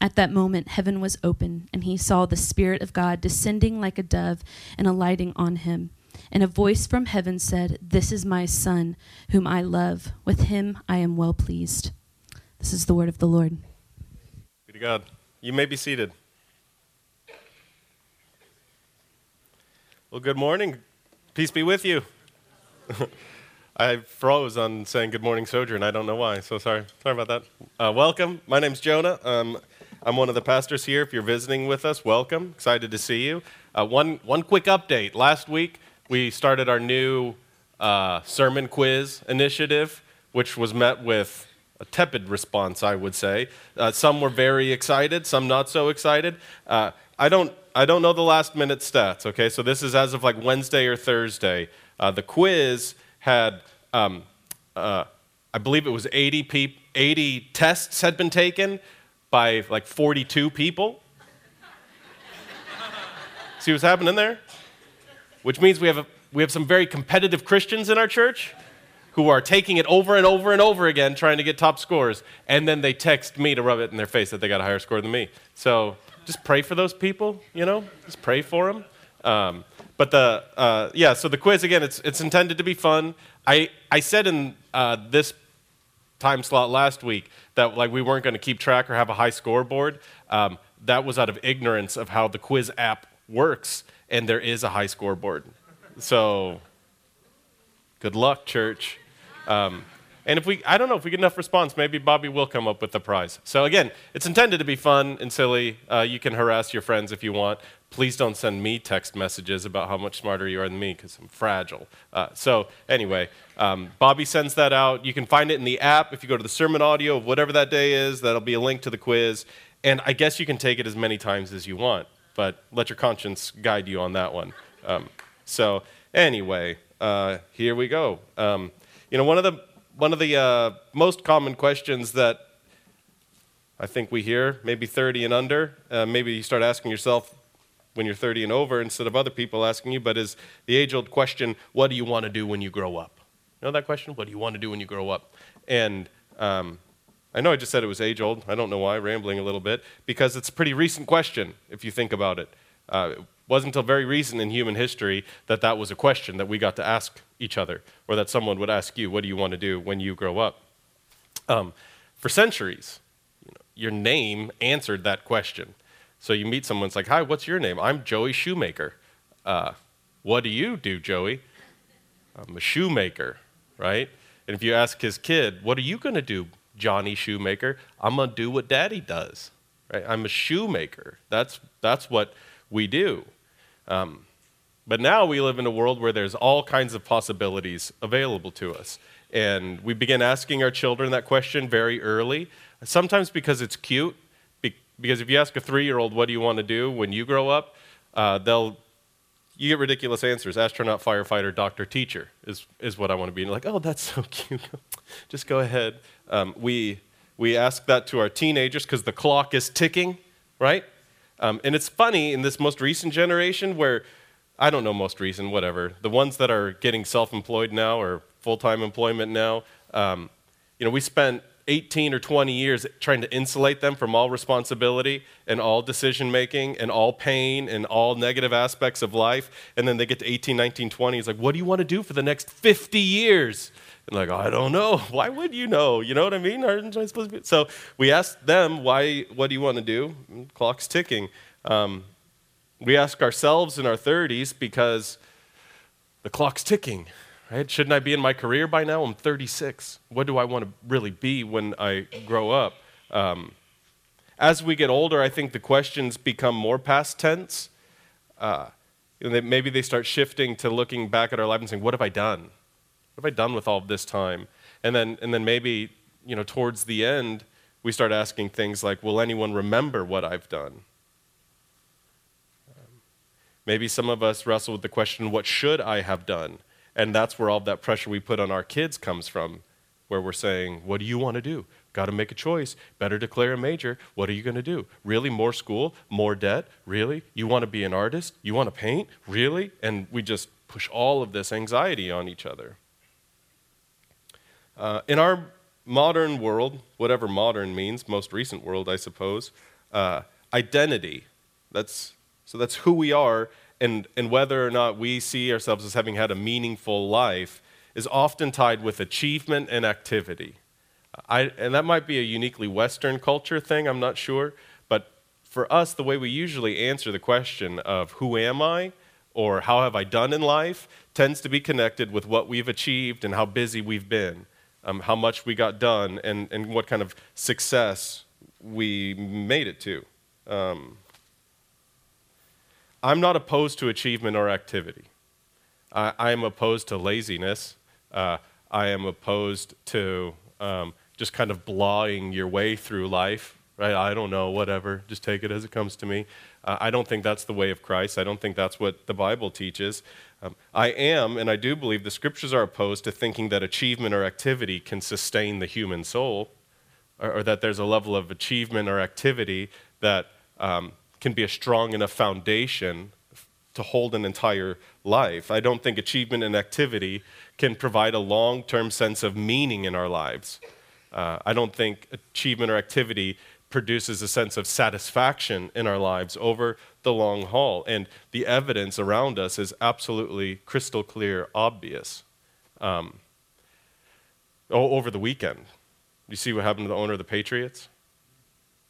At that moment, heaven was open, and he saw the Spirit of God descending like a dove and alighting on him. And a voice from heaven said, This is my Son, whom I love. With him I am well pleased. This is the word of the Lord. Be to God. You may be seated. Well, good morning. Peace be with you. I froze on saying good morning, Sojourn. I don't know why, so sorry. Sorry about that. Uh, welcome. My name's Jonah. Um, I'm one of the pastors here. If you're visiting with us, welcome. Excited to see you. Uh, one, one quick update. Last week, we started our new uh, sermon quiz initiative, which was met with a tepid response, I would say. Uh, some were very excited, some not so excited. Uh, I don't, I don't know the last minute stats, okay? So this is as of like Wednesday or Thursday. Uh, the quiz had, um, uh, I believe it was 80, pe- 80 tests had been taken by like 42 people. See what's happening there? Which means we have, a, we have some very competitive Christians in our church who are taking it over and over and over again trying to get top scores. And then they text me to rub it in their face that they got a higher score than me. So just pray for those people, you know? Just pray for them. Um, but the uh, yeah, so the quiz again, it's it's intended to be fun. I I said in uh, this time slot last week that like we weren't going to keep track or have a high scoreboard. Um, that was out of ignorance of how the quiz app works, and there is a high scoreboard. So good luck, church. Um, and if we, I don't know, if we get enough response, maybe Bobby will come up with the prize. So again, it's intended to be fun and silly. Uh, you can harass your friends if you want. Please don't send me text messages about how much smarter you are than me because I'm fragile. Uh, so anyway, um, Bobby sends that out. You can find it in the app if you go to the sermon audio of whatever that day is. That'll be a link to the quiz. And I guess you can take it as many times as you want, but let your conscience guide you on that one. Um, so anyway, uh, here we go. Um, you know, one of the one of the uh, most common questions that I think we hear, maybe 30 and under, uh, maybe you start asking yourself when you're 30 and over instead of other people asking you, but is the age old question, what do you want to do when you grow up? You know that question? What do you want to do when you grow up? And um, I know I just said it was age old. I don't know why, rambling a little bit, because it's a pretty recent question if you think about it. Uh, it wasn't until very recent in human history that that was a question that we got to ask each other, or that someone would ask you, What do you want to do when you grow up? Um, for centuries, you know, your name answered that question. So you meet someone, it's like, Hi, what's your name? I'm Joey Shoemaker. Uh, what do you do, Joey? I'm a shoemaker, right? And if you ask his kid, What are you going to do, Johnny Shoemaker? I'm going to do what daddy does, right? I'm a shoemaker. That's, that's what we do. Um, but now we live in a world where there's all kinds of possibilities available to us. And we begin asking our children that question very early, sometimes because it's cute. Because if you ask a three year old, what do you want to do when you grow up, uh, they'll, you get ridiculous answers. Astronaut, firefighter, doctor, teacher is, is what I want to be. And like, oh, that's so cute. Just go ahead. Um, we, we ask that to our teenagers because the clock is ticking, right? Um, and it's funny in this most recent generation where I don't know most recent, whatever. The ones that are getting self-employed now or full-time employment now, um, you know, we spent 18 or 20 years trying to insulate them from all responsibility and all decision making and all pain and all negative aspects of life. And then they get to 18, 19, 20. It's like, what do you want to do for the next 50 years? And like, I don't know. Why would you know? You know what I mean? Aren't I supposed to be? So we asked them, why, what do you want to do? Clock's ticking. Um, we ask ourselves in our 30s because the clock's ticking, right? Shouldn't I be in my career by now? I'm 36. What do I want to really be when I grow up? Um, as we get older, I think the questions become more past tense. Uh, maybe they start shifting to looking back at our life and saying, What have I done? What have I done with all of this time? And then, and then maybe, you know, towards the end, we start asking things like, Will anyone remember what I've done? Um, maybe some of us wrestle with the question, What should I have done? And that's where all that pressure we put on our kids comes from, where we're saying, What do you want to do? Got to make a choice. Better declare a major. What are you going to do? Really? More school? More debt? Really? You want to be an artist? You want to paint? Really? And we just push all of this anxiety on each other. Uh, in our modern world, whatever modern means, most recent world, I suppose, uh, identity. That's, so that's who we are, and, and whether or not we see ourselves as having had a meaningful life is often tied with achievement and activity. I, and that might be a uniquely Western culture thing, I'm not sure. But for us, the way we usually answer the question of who am I or how have I done in life tends to be connected with what we've achieved and how busy we've been, um, how much we got done, and, and what kind of success we made it to. Um, I'm not opposed to achievement or activity. I, I am opposed to laziness. Uh, I am opposed to um, just kind of blawing your way through life, right? I don't know, whatever, just take it as it comes to me. Uh, I don't think that's the way of Christ. I don't think that's what the Bible teaches. Um, I am, and I do believe the scriptures are opposed to thinking that achievement or activity can sustain the human soul, or, or that there's a level of achievement or activity that um, can be a strong enough foundation to hold an entire life. I don't think achievement and activity can provide a long term sense of meaning in our lives. Uh, I don't think achievement or activity produces a sense of satisfaction in our lives over the long haul. And the evidence around us is absolutely crystal clear, obvious. Um, over the weekend, you see what happened to the owner of the Patriots?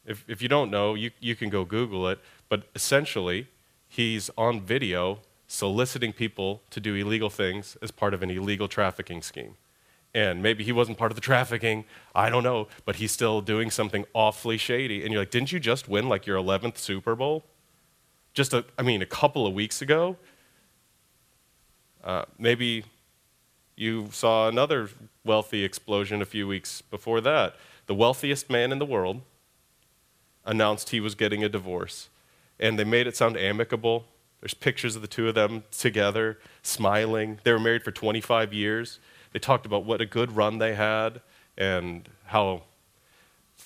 If, if you don't know, you, you can go Google it. But essentially, he's on video soliciting people to do illegal things as part of an illegal trafficking scheme. And maybe he wasn't part of the trafficking i don't know but he's still doing something awfully shady. And you're like didn't you just win like your 11th super bowl? Just a, i mean a couple of weeks ago. Uh, maybe you saw another wealthy explosion a few weeks before that. The wealthiest man in the world announced he was getting a divorce and they made it sound amicable there's pictures of the two of them together smiling they were married for 25 years they talked about what a good run they had and how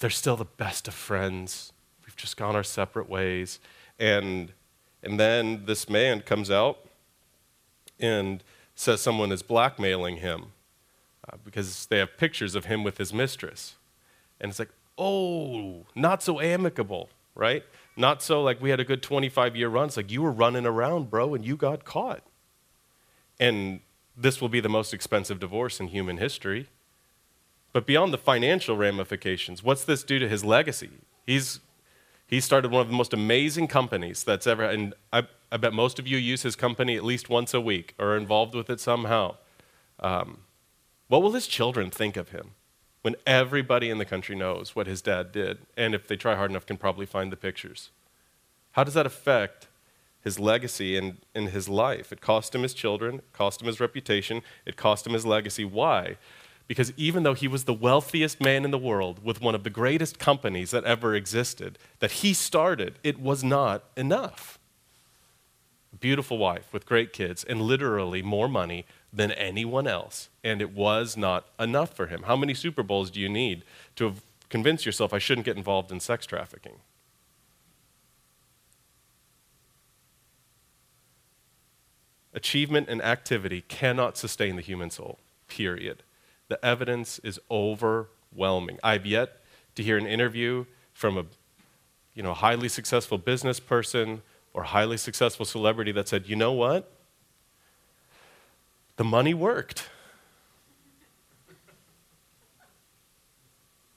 they're still the best of friends. We've just gone our separate ways. And, and then this man comes out and says someone is blackmailing him uh, because they have pictures of him with his mistress. And it's like, oh, not so amicable, right? Not so like we had a good 25 year run. It's like you were running around, bro, and you got caught. And this will be the most expensive divorce in human history. But beyond the financial ramifications, what's this do to his legacy? He's, he started one of the most amazing companies that's ever, and I, I bet most of you use his company at least once a week or are involved with it somehow. Um, what will his children think of him when everybody in the country knows what his dad did, and if they try hard enough, can probably find the pictures? How does that affect his legacy and in his life. It cost him his children, it cost him his reputation, it cost him his legacy. Why? Because even though he was the wealthiest man in the world with one of the greatest companies that ever existed, that he started, it was not enough. Beautiful wife with great kids and literally more money than anyone else. And it was not enough for him. How many Super Bowls do you need to convince yourself I shouldn't get involved in sex trafficking? achievement and activity cannot sustain the human soul, period. The evidence is overwhelming. I've yet to hear an interview from a you know, highly successful business person or highly successful celebrity that said, you know what? The money worked.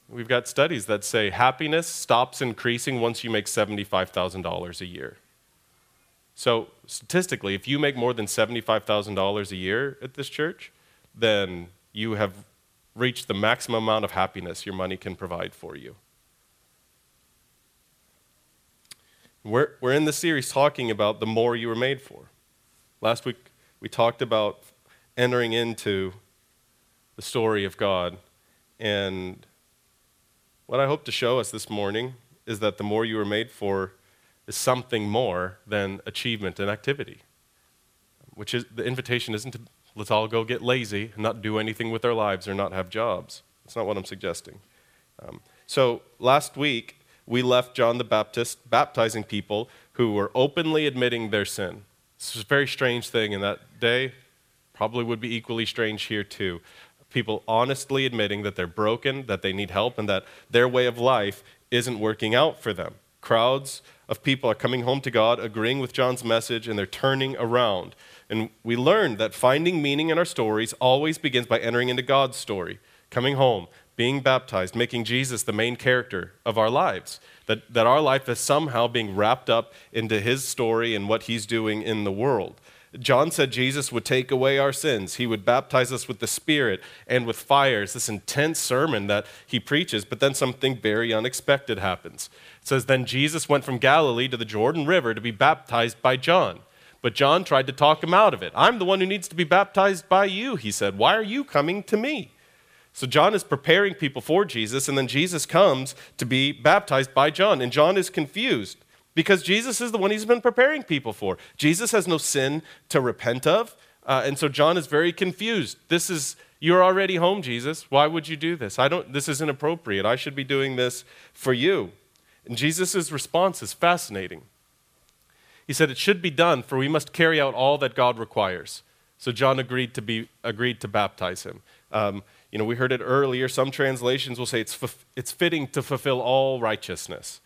We've got studies that say happiness stops increasing once you make $75,000 a year. So, statistically, if you make more than $75,000 a year at this church, then you have reached the maximum amount of happiness your money can provide for you. We're, we're in the series talking about the more you were made for. Last week, we talked about entering into the story of God and what I hope to show us this morning is that the more you are made for is something more than achievement and activity. Which is the invitation isn't to let's all go get lazy and not do anything with our lives or not have jobs. That's not what I'm suggesting. Um, so last week, we left John the Baptist baptizing people who were openly admitting their sin. This was a very strange thing in that day, probably would be equally strange here too. People honestly admitting that they're broken, that they need help, and that their way of life isn't working out for them. Crowds of people are coming home to God, agreeing with John's message, and they're turning around. And we learned that finding meaning in our stories always begins by entering into God's story, coming home, being baptized, making Jesus the main character of our lives. That, that our life is somehow being wrapped up into his story and what he's doing in the world. John said Jesus would take away our sins. He would baptize us with the Spirit and with fire. It's this intense sermon that he preaches, but then something very unexpected happens. It says, Then Jesus went from Galilee to the Jordan River to be baptized by John. But John tried to talk him out of it. I'm the one who needs to be baptized by you, he said. Why are you coming to me? So John is preparing people for Jesus, and then Jesus comes to be baptized by John. And John is confused because Jesus is the one he's been preparing people for. Jesus has no sin to repent of. Uh, and so John is very confused. This is, you're already home, Jesus. Why would you do this? I don't, this is inappropriate. I should be doing this for you. And Jesus' response is fascinating. He said, It should be done, for we must carry out all that God requires. So John agreed to, be, agreed to baptize him. Um, you know, we heard it earlier. Some translations will say it's, it's fitting to fulfill all righteousness.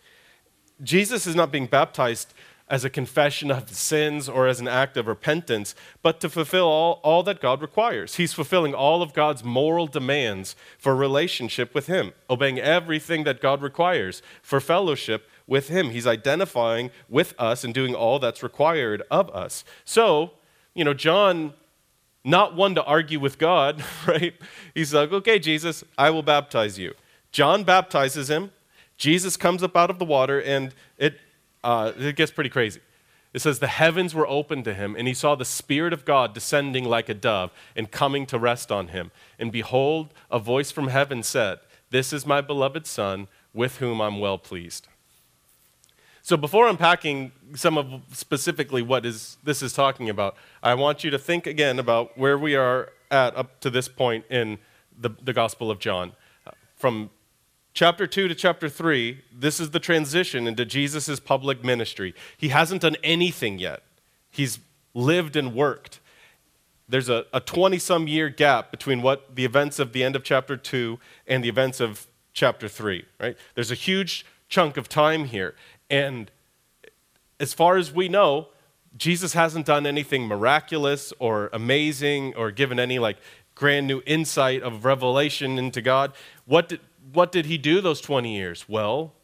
Jesus is not being baptized as a confession of sins or as an act of repentance, but to fulfill all, all that God requires. He's fulfilling all of God's moral demands for relationship with Him, obeying everything that God requires for fellowship with Him. He's identifying with us and doing all that's required of us. So, you know, John, not one to argue with God, right? He's like, okay, Jesus, I will baptize you. John baptizes him. Jesus comes up out of the water, and it, uh, it gets pretty crazy. It says, The heavens were opened to him, and he saw the Spirit of God descending like a dove and coming to rest on him. And behold, a voice from heaven said, This is my beloved Son, with whom I'm well pleased. So before unpacking some of specifically what is, this is talking about, I want you to think again about where we are at up to this point in the, the Gospel of John. From chapter 2 to chapter 3, this is the transition into Jesus' public ministry. He hasn't done anything yet, he's lived and worked. There's a 20 some year gap between what the events of the end of chapter 2 and the events of chapter 3, right? There's a huge chunk of time here. And as far as we know, Jesus hasn't done anything miraculous or amazing or given any like grand new insight of revelation into God. What did, what did he do those 20 years? Well,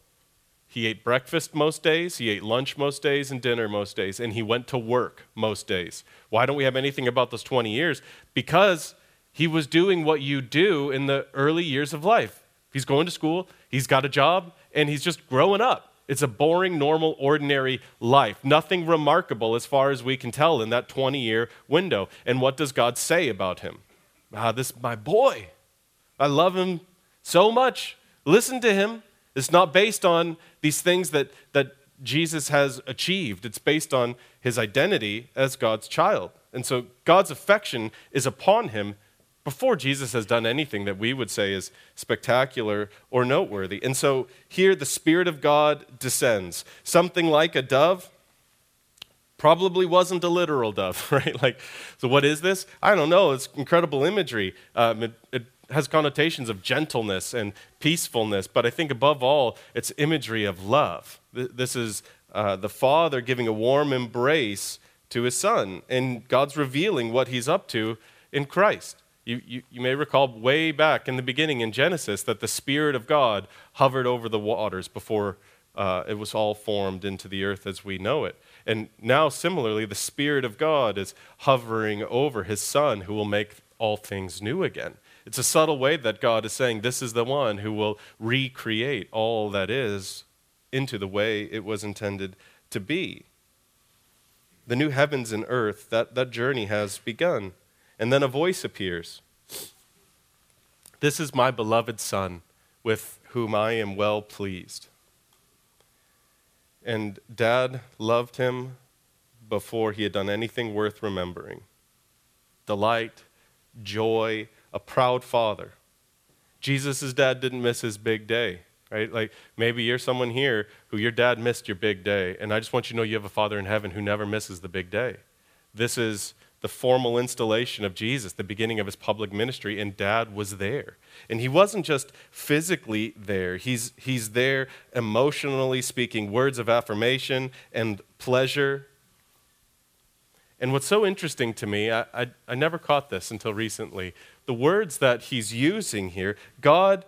he ate breakfast most days, he ate lunch most days, and dinner most days, and he went to work most days. Why don't we have anything about those 20 years? Because he was doing what you do in the early years of life. He's going to school, he's got a job, and he's just growing up. It's a boring, normal, ordinary life. Nothing remarkable as far as we can tell in that 20 year window. And what does God say about him? Ah, this is my boy. I love him so much. Listen to him. It's not based on these things that, that Jesus has achieved, it's based on his identity as God's child. And so God's affection is upon him before Jesus has done anything that we would say is spectacular or noteworthy. And so here the Spirit of God descends. Something like a dove probably wasn't a literal dove, right? Like, so what is this? I don't know. It's incredible imagery. Um, it, it has connotations of gentleness and peacefulness, but I think above all, it's imagery of love. This is uh, the Father giving a warm embrace to his Son, and God's revealing what he's up to in Christ. You, you, you, may recall way back in the beginning in Genesis that the Spirit of God hovered over the waters before uh, it was all formed into the earth as we know it. And now, similarly, the Spirit of God is hovering over His Son who will make all things new again. It's a subtle way that God is saying, This is the one who will recreate all that is into the way it was intended to be. The new heavens and earth, that, that journey has begun. And then a voice appears This is my beloved Son, with whom I am well pleased. And dad loved him before he had done anything worth remembering. Delight, joy, a proud father. Jesus' dad didn't miss his big day, right? Like maybe you're someone here who your dad missed your big day, and I just want you to know you have a father in heaven who never misses the big day. This is the formal installation of Jesus, the beginning of his public ministry, and dad was there. And he wasn't just physically there, he's, he's there emotionally speaking words of affirmation and pleasure. And what's so interesting to me, I, I, I never caught this until recently. The words that he's using here, God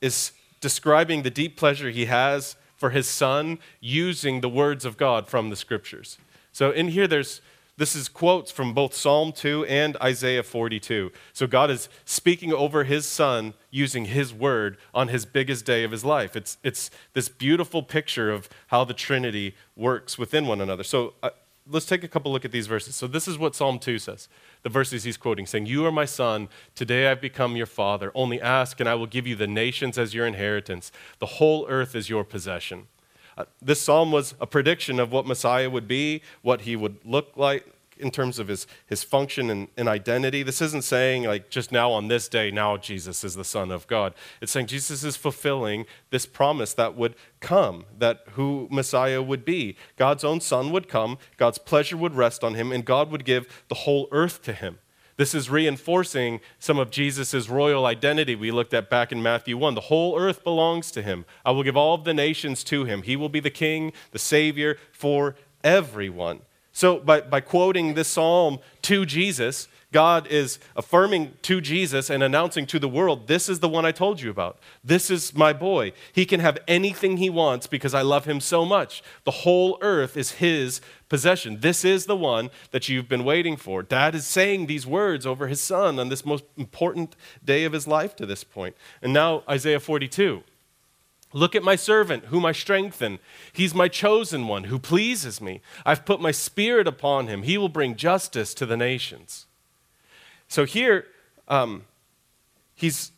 is describing the deep pleasure he has for his son using the words of God from the scriptures. So in here, there's this is quotes from both Psalm 2 and Isaiah 42. So God is speaking over his son using his word on his biggest day of his life. It's, it's this beautiful picture of how the Trinity works within one another. So uh, let's take a couple look at these verses. So this is what Psalm 2 says. The verses he's quoting saying, "You are my son, today I've become your father. Only ask and I will give you the nations as your inheritance. The whole earth is your possession." Uh, this psalm was a prediction of what Messiah would be, what he would look like in terms of his, his function and, and identity. This isn't saying, like, just now on this day, now Jesus is the Son of God. It's saying Jesus is fulfilling this promise that would come, that who Messiah would be. God's own Son would come, God's pleasure would rest on him, and God would give the whole earth to him. This is reinforcing some of Jesus' royal identity we looked at back in Matthew 1. The whole earth belongs to him. I will give all of the nations to him. He will be the king, the savior for everyone. So, by, by quoting this psalm to Jesus, God is affirming to Jesus and announcing to the world, This is the one I told you about. This is my boy. He can have anything he wants because I love him so much. The whole earth is his possession. This is the one that you've been waiting for. Dad is saying these words over his son on this most important day of his life to this point. And now, Isaiah 42. Look at my servant, whom I strengthen. He's my chosen one, who pleases me. I've put my spirit upon him. He will bring justice to the nations. So here, um, he's,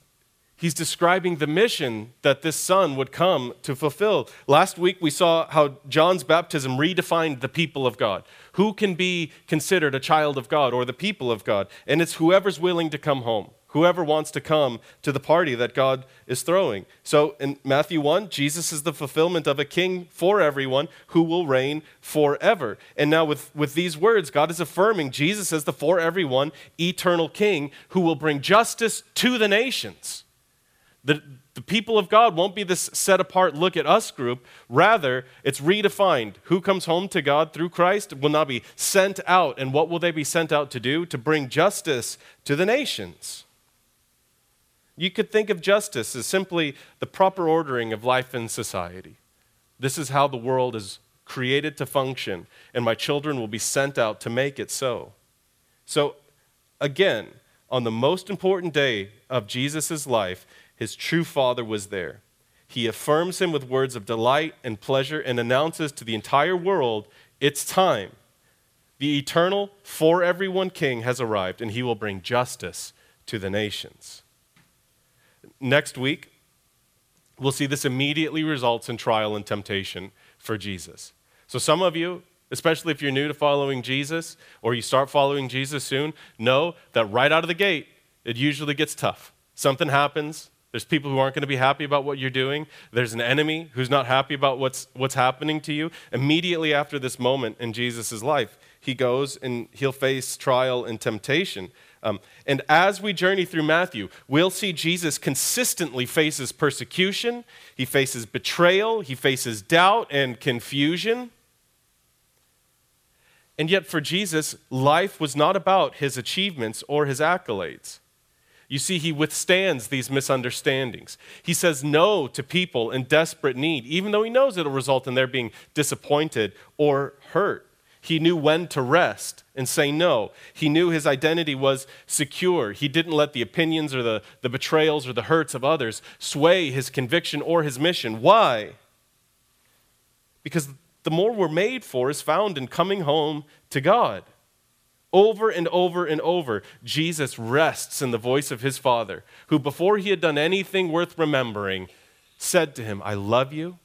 he's describing the mission that this son would come to fulfill. Last week, we saw how John's baptism redefined the people of God. Who can be considered a child of God or the people of God? And it's whoever's willing to come home whoever wants to come to the party that God is throwing. So in Matthew 1, Jesus is the fulfillment of a king for everyone who will reign forever. And now, with, with these words, God is affirming Jesus as the for everyone eternal king who will bring justice to the nations. The, the people of God won't be this set apart look at us group. Rather, it's redefined. Who comes home to God through Christ will now be sent out. And what will they be sent out to do? To bring justice to the nations. You could think of justice as simply the proper ordering of life in society. This is how the world is created to function, and my children will be sent out to make it so. So, again, on the most important day of Jesus' life, his true father was there. He affirms him with words of delight and pleasure and announces to the entire world, It's time. The eternal, for everyone king has arrived, and he will bring justice to the nations. Next week, we'll see this immediately results in trial and temptation for Jesus. So, some of you, especially if you're new to following Jesus or you start following Jesus soon, know that right out of the gate, it usually gets tough. Something happens. There's people who aren't going to be happy about what you're doing. There's an enemy who's not happy about what's, what's happening to you. Immediately after this moment in Jesus' life, he goes and he'll face trial and temptation. Um, and as we journey through Matthew, we'll see Jesus consistently faces persecution, he faces betrayal, he faces doubt and confusion. And yet, for Jesus, life was not about his achievements or his accolades. You see, he withstands these misunderstandings. He says no to people in desperate need, even though he knows it'll result in their being disappointed or hurt. He knew when to rest and say no. He knew his identity was secure. He didn't let the opinions or the, the betrayals or the hurts of others sway his conviction or his mission. Why? Because the more we're made for is found in coming home to God. Over and over and over, Jesus rests in the voice of his Father, who, before he had done anything worth remembering, said to him, I love you,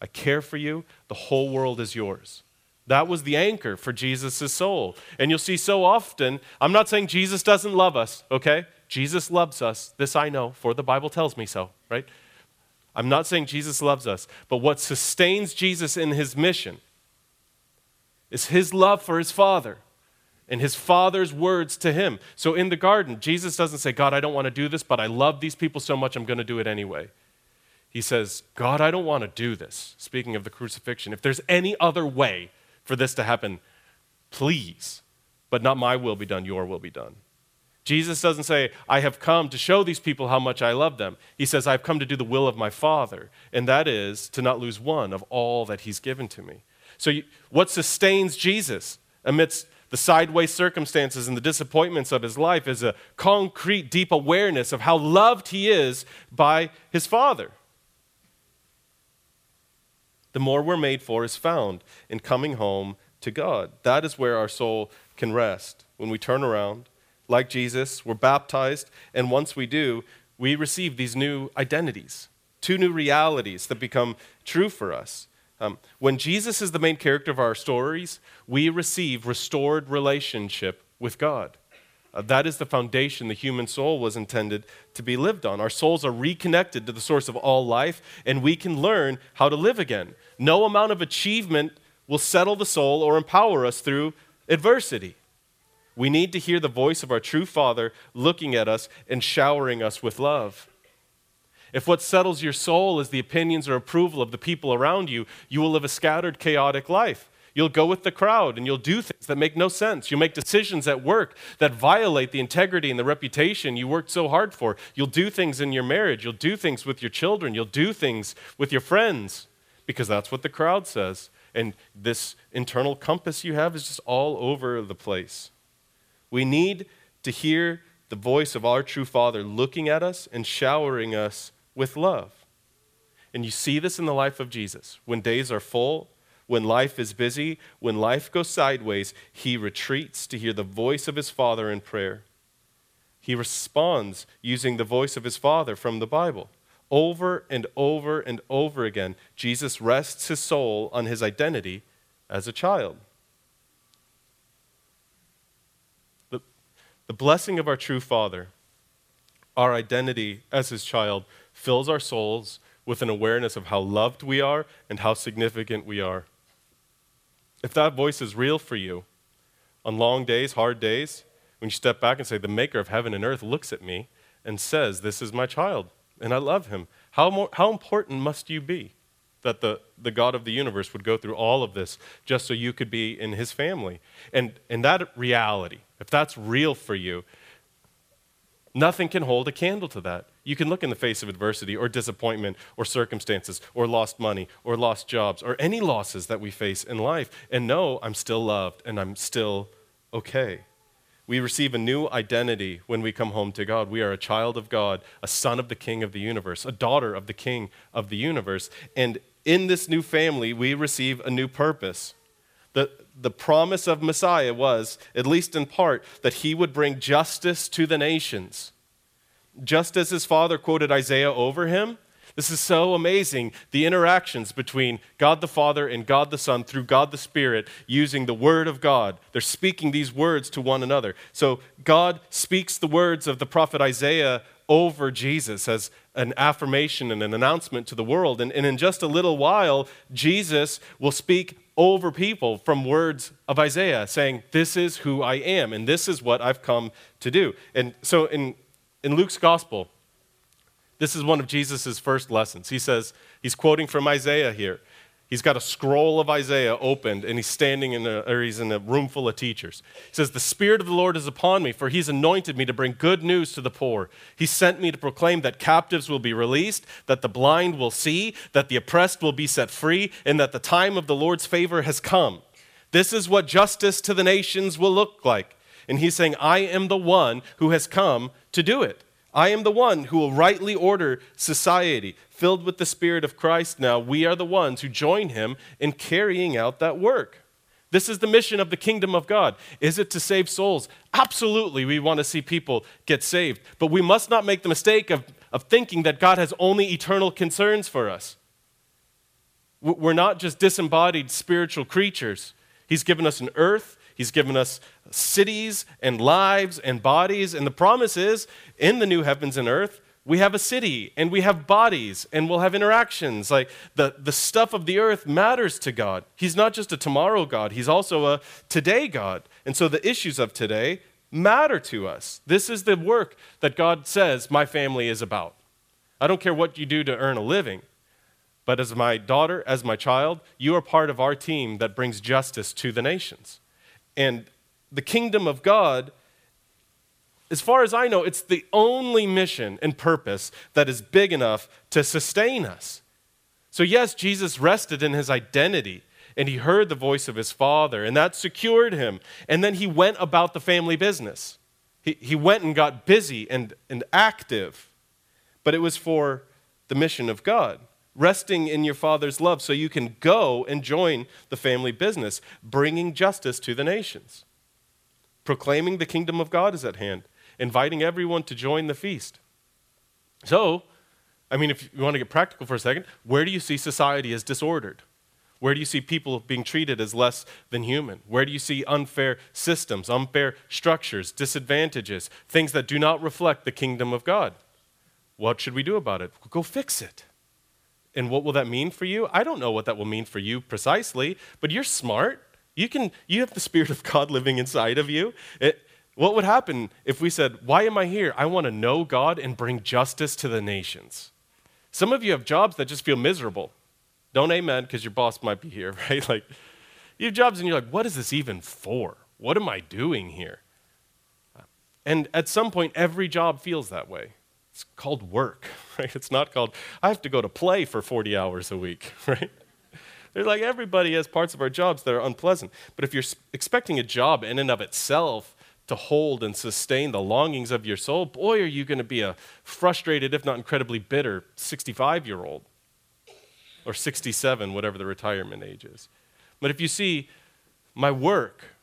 I care for you, the whole world is yours. That was the anchor for Jesus' soul. And you'll see so often, I'm not saying Jesus doesn't love us, okay? Jesus loves us. This I know, for the Bible tells me so, right? I'm not saying Jesus loves us, but what sustains Jesus in his mission is his love for his Father and his Father's words to him. So in the garden, Jesus doesn't say, God, I don't want to do this, but I love these people so much I'm going to do it anyway. He says, God, I don't want to do this. Speaking of the crucifixion, if there's any other way for this to happen, please, but not my will be done, your will be done. Jesus doesn't say, I have come to show these people how much I love them. He says, I've come to do the will of my Father, and that is to not lose one of all that He's given to me. So, what sustains Jesus amidst the sideways circumstances and the disappointments of his life is a concrete, deep awareness of how loved he is by his Father the more we're made for is found in coming home to God. That is where our soul can rest. When we turn around, like Jesus, we're baptized, and once we do, we receive these new identities, two new realities that become true for us. Um, when Jesus is the main character of our stories, we receive restored relationship with God. Uh, that is the foundation the human soul was intended to be lived on. Our souls are reconnected to the source of all life, and we can learn how to live again. No amount of achievement will settle the soul or empower us through adversity. We need to hear the voice of our true Father looking at us and showering us with love. If what settles your soul is the opinions or approval of the people around you, you will live a scattered, chaotic life. You'll go with the crowd and you'll do things that make no sense. You'll make decisions at work that violate the integrity and the reputation you worked so hard for. You'll do things in your marriage. You'll do things with your children. You'll do things with your friends because that's what the crowd says. And this internal compass you have is just all over the place. We need to hear the voice of our true Father looking at us and showering us with love. And you see this in the life of Jesus. When days are full, when life is busy, when life goes sideways, he retreats to hear the voice of his Father in prayer. He responds using the voice of his Father from the Bible. Over and over and over again, Jesus rests his soul on his identity as a child. The, the blessing of our true Father, our identity as his child, fills our souls with an awareness of how loved we are and how significant we are. If that voice is real for you, on long days, hard days, when you step back and say, The maker of heaven and earth looks at me and says, This is my child, and I love him, how, more, how important must you be that the, the God of the universe would go through all of this just so you could be in his family? And, and that reality, if that's real for you, nothing can hold a candle to that. You can look in the face of adversity or disappointment or circumstances or lost money or lost jobs or any losses that we face in life and know I'm still loved and I'm still okay. We receive a new identity when we come home to God. We are a child of God, a son of the King of the universe, a daughter of the King of the universe. And in this new family, we receive a new purpose. The, the promise of Messiah was, at least in part, that he would bring justice to the nations just as his father quoted Isaiah over him. This is so amazing. The interactions between God the Father and God the Son through God the Spirit using the Word of God. They're speaking these words to one another. So God speaks the words of the prophet Isaiah over Jesus as an affirmation and an announcement to the world. And, and in just a little while, Jesus will speak over people from words of Isaiah, saying, This is who I am, and this is what I've come to do. And so in in Luke's gospel, this is one of Jesus' first lessons. He says, he's quoting from Isaiah here. He's got a scroll of Isaiah opened, and he's standing in a, or he's in a room full of teachers. He says, The Spirit of the Lord is upon me, for he's anointed me to bring good news to the poor. He sent me to proclaim that captives will be released, that the blind will see, that the oppressed will be set free, and that the time of the Lord's favor has come. This is what justice to the nations will look like. And he's saying, I am the one who has come to do it. I am the one who will rightly order society. Filled with the Spirit of Christ now, we are the ones who join him in carrying out that work. This is the mission of the kingdom of God. Is it to save souls? Absolutely, we want to see people get saved. But we must not make the mistake of of thinking that God has only eternal concerns for us. We're not just disembodied spiritual creatures. He's given us an earth, He's given us cities and lives and bodies. And the promise is in the new heavens and earth, we have a city and we have bodies and we'll have interactions. Like the, the stuff of the earth matters to God. He's not just a tomorrow God, He's also a today God. And so the issues of today matter to us. This is the work that God says my family is about. I don't care what you do to earn a living. But as my daughter, as my child, you are part of our team that brings justice to the nations. And the kingdom of God, as far as I know, it's the only mission and purpose that is big enough to sustain us. So, yes, Jesus rested in his identity and he heard the voice of his father, and that secured him. And then he went about the family business. He, he went and got busy and, and active, but it was for the mission of God resting in your Father's love so you can go and join the family business, bringing justice to the nations. Proclaiming the kingdom of God is at hand, inviting everyone to join the feast. So, I mean, if you want to get practical for a second, where do you see society as disordered? Where do you see people being treated as less than human? Where do you see unfair systems, unfair structures, disadvantages, things that do not reflect the kingdom of God? What should we do about it? Go fix it. And what will that mean for you? I don't know what that will mean for you precisely, but you're smart. You can you have the spirit of God living inside of you. It, what would happen if we said, "Why am I here? I want to know God and bring justice to the nations." Some of you have jobs that just feel miserable. Don't amen because your boss might be here, right? Like you have jobs and you're like, "What is this even for? What am I doing here?" And at some point every job feels that way. It's called work, right? It's not called, I have to go to play for 40 hours a week, right? They're like everybody has parts of our jobs that are unpleasant. But if you're expecting a job in and of itself to hold and sustain the longings of your soul, boy, are you going to be a frustrated, if not incredibly bitter, 65 year old or 67, whatever the retirement age is. But if you see, my work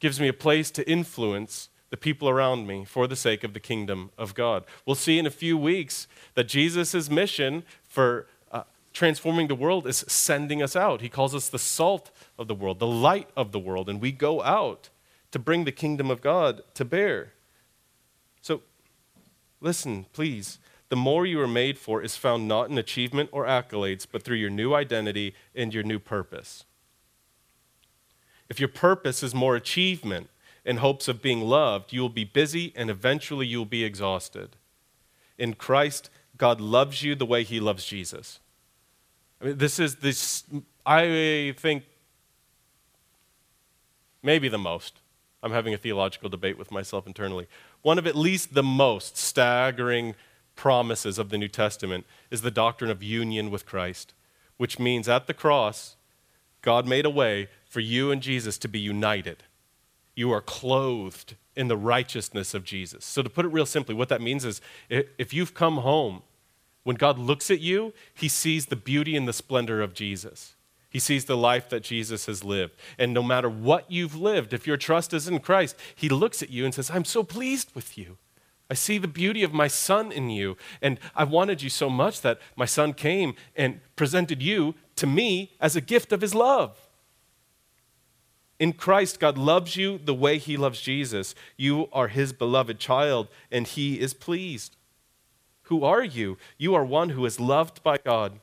gives me a place to influence the people around me for the sake of the kingdom of God. We'll see in a few weeks that Jesus' mission for uh, transforming the world is sending us out. He calls us the salt of the world, the light of the world, and we go out to bring the kingdom of God to bear. So, listen, please. The more you are made for is found not in achievement or accolades, but through your new identity and your new purpose. If your purpose is more achievement, in hopes of being loved, you will be busy and eventually you will be exhausted. In Christ, God loves you the way he loves Jesus. I mean, this is this, I think, maybe the most. I'm having a theological debate with myself internally. One of at least the most staggering promises of the New Testament is the doctrine of union with Christ, which means at the cross, God made a way for you and Jesus to be united you are clothed in the righteousness of Jesus. So, to put it real simply, what that means is if you've come home, when God looks at you, he sees the beauty and the splendor of Jesus. He sees the life that Jesus has lived. And no matter what you've lived, if your trust is in Christ, he looks at you and says, I'm so pleased with you. I see the beauty of my son in you. And I wanted you so much that my son came and presented you to me as a gift of his love. In Christ, God loves you the way He loves Jesus. You are His beloved child, and He is pleased. Who are you? You are one who is loved by God,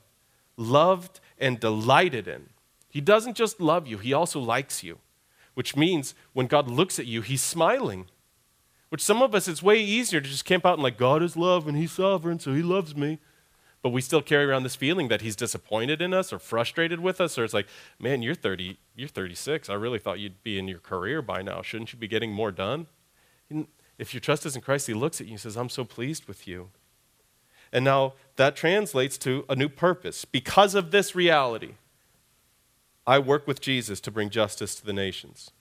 loved and delighted in. He doesn't just love you, He also likes you, which means when God looks at you, He's smiling. Which some of us, it's way easier to just camp out and like, God is love and He's sovereign, so He loves me but we still carry around this feeling that he's disappointed in us or frustrated with us or it's like man you're 30 you're 36 i really thought you'd be in your career by now. Shouldn't you be getting more done? If your trust is in christ he looks at you and says i'm so pleased with you. And now that translates to a new purpose. Because of this reality i work with jesus to bring justice to the nations.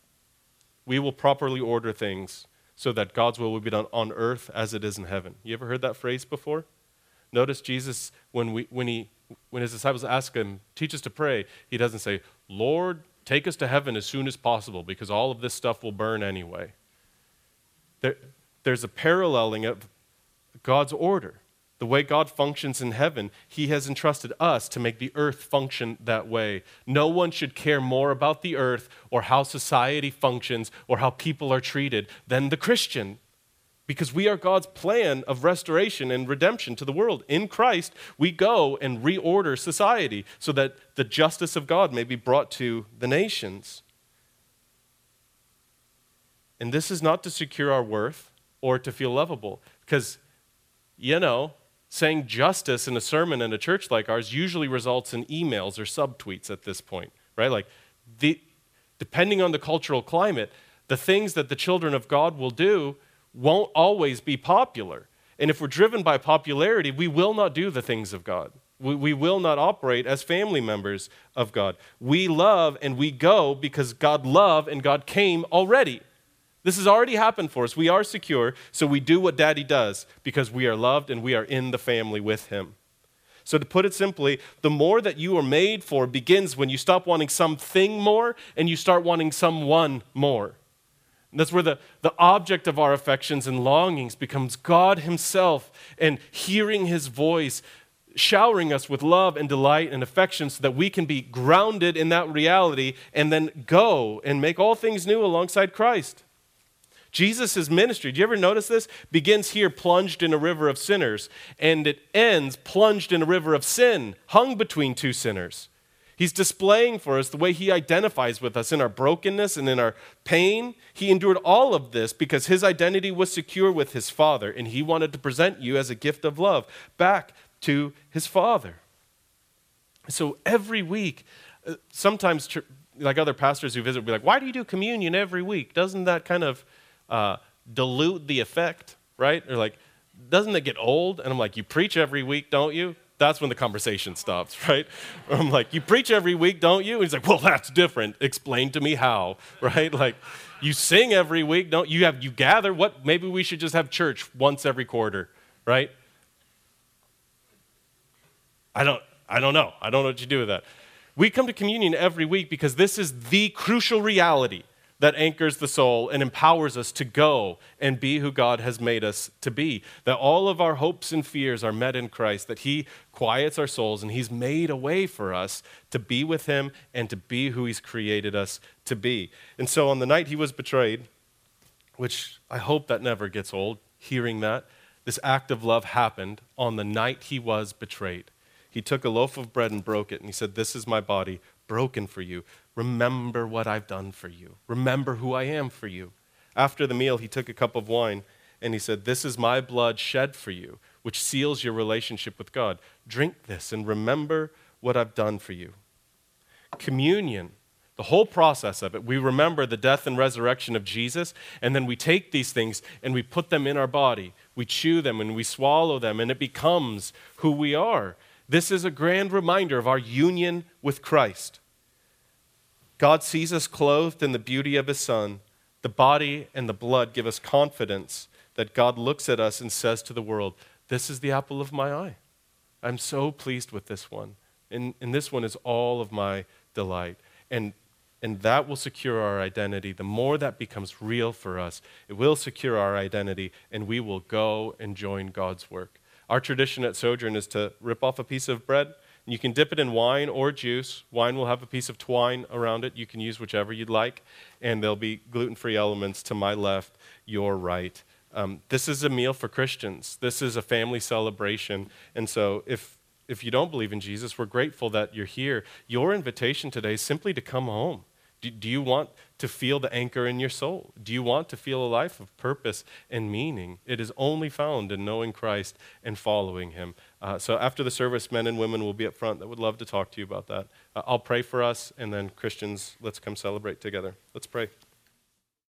We will properly order things so that god's will will be done on earth as it is in heaven. You ever heard that phrase before Notice Jesus, when, we, when, he, when his disciples ask him, teach us to pray, he doesn't say, Lord, take us to heaven as soon as possible because all of this stuff will burn anyway. There, there's a paralleling of God's order. The way God functions in heaven, He has entrusted us to make the earth function that way. No one should care more about the earth or how society functions or how people are treated than the Christian. Because we are God's plan of restoration and redemption to the world. In Christ, we go and reorder society so that the justice of God may be brought to the nations. And this is not to secure our worth or to feel lovable. Because, you know, saying justice in a sermon in a church like ours usually results in emails or subtweets at this point, right? Like, the, depending on the cultural climate, the things that the children of God will do won't always be popular. And if we're driven by popularity, we will not do the things of God. We, we will not operate as family members of God. We love and we go because God loved and God came already. This has already happened for us. We are secure, so we do what daddy does because we are loved and we are in the family with him. So, to put it simply, the more that you are made for begins when you stop wanting something more and you start wanting someone more. And that's where the, the object of our affections and longings becomes God Himself and hearing His voice, showering us with love and delight and affection so that we can be grounded in that reality and then go and make all things new alongside Christ. Jesus' ministry, do you ever notice this? Begins here plunged in a river of sinners, and it ends plunged in a river of sin, hung between two sinners. He's displaying for us the way he identifies with us in our brokenness and in our pain. He endured all of this because his identity was secure with his Father, and he wanted to present you as a gift of love back to his Father. So every week, uh, sometimes, like other pastors who visit, will be like, Why do you do communion every week? Doesn't that kind of uh, dilute the effect, right? Or like, doesn't it get old? And I'm like, you preach every week, don't you? That's when the conversation stops, right? I'm like, you preach every week, don't you? And he's like, well, that's different. Explain to me how, right? Like, you sing every week, don't you? Have you gather? What? Maybe we should just have church once every quarter, right? I don't. I don't know. I don't know what you do with that. We come to communion every week because this is the crucial reality that anchors the soul and empowers us to go and be who God has made us to be. That all of our hopes and fears are met in Christ, that He quiets our souls and He's made a way for us to be with Him and to be who He's created us to be. And so on the night He was betrayed, which I hope that never gets old, hearing that, this act of love happened on the night He was betrayed. He took a loaf of bread and broke it, and He said, This is my body broken for you. Remember what I've done for you. Remember who I am for you. After the meal, he took a cup of wine and he said, This is my blood shed for you, which seals your relationship with God. Drink this and remember what I've done for you. Communion, the whole process of it, we remember the death and resurrection of Jesus, and then we take these things and we put them in our body. We chew them and we swallow them, and it becomes who we are. This is a grand reminder of our union with Christ. God sees us clothed in the beauty of His Son. The body and the blood give us confidence that God looks at us and says to the world, This is the apple of my eye. I'm so pleased with this one. And, and this one is all of my delight. And, and that will secure our identity. The more that becomes real for us, it will secure our identity, and we will go and join God's work. Our tradition at Sojourn is to rip off a piece of bread And you can dip it in wine or juice. Wine will have a piece of twine around it. You can use whichever you'd like. And there'll be gluten free elements to my left, your right. Um, this is a meal for Christians. This is a family celebration. And so if, if you don't believe in Jesus, we're grateful that you're here. Your invitation today is simply to come home. Do, do you want to feel the anchor in your soul? Do you want to feel a life of purpose and meaning? It is only found in knowing Christ and following Him. Uh, so after the service, men and women will be up front that would love to talk to you about that. Uh, I'll pray for us, and then Christians, let's come celebrate together. Let's pray.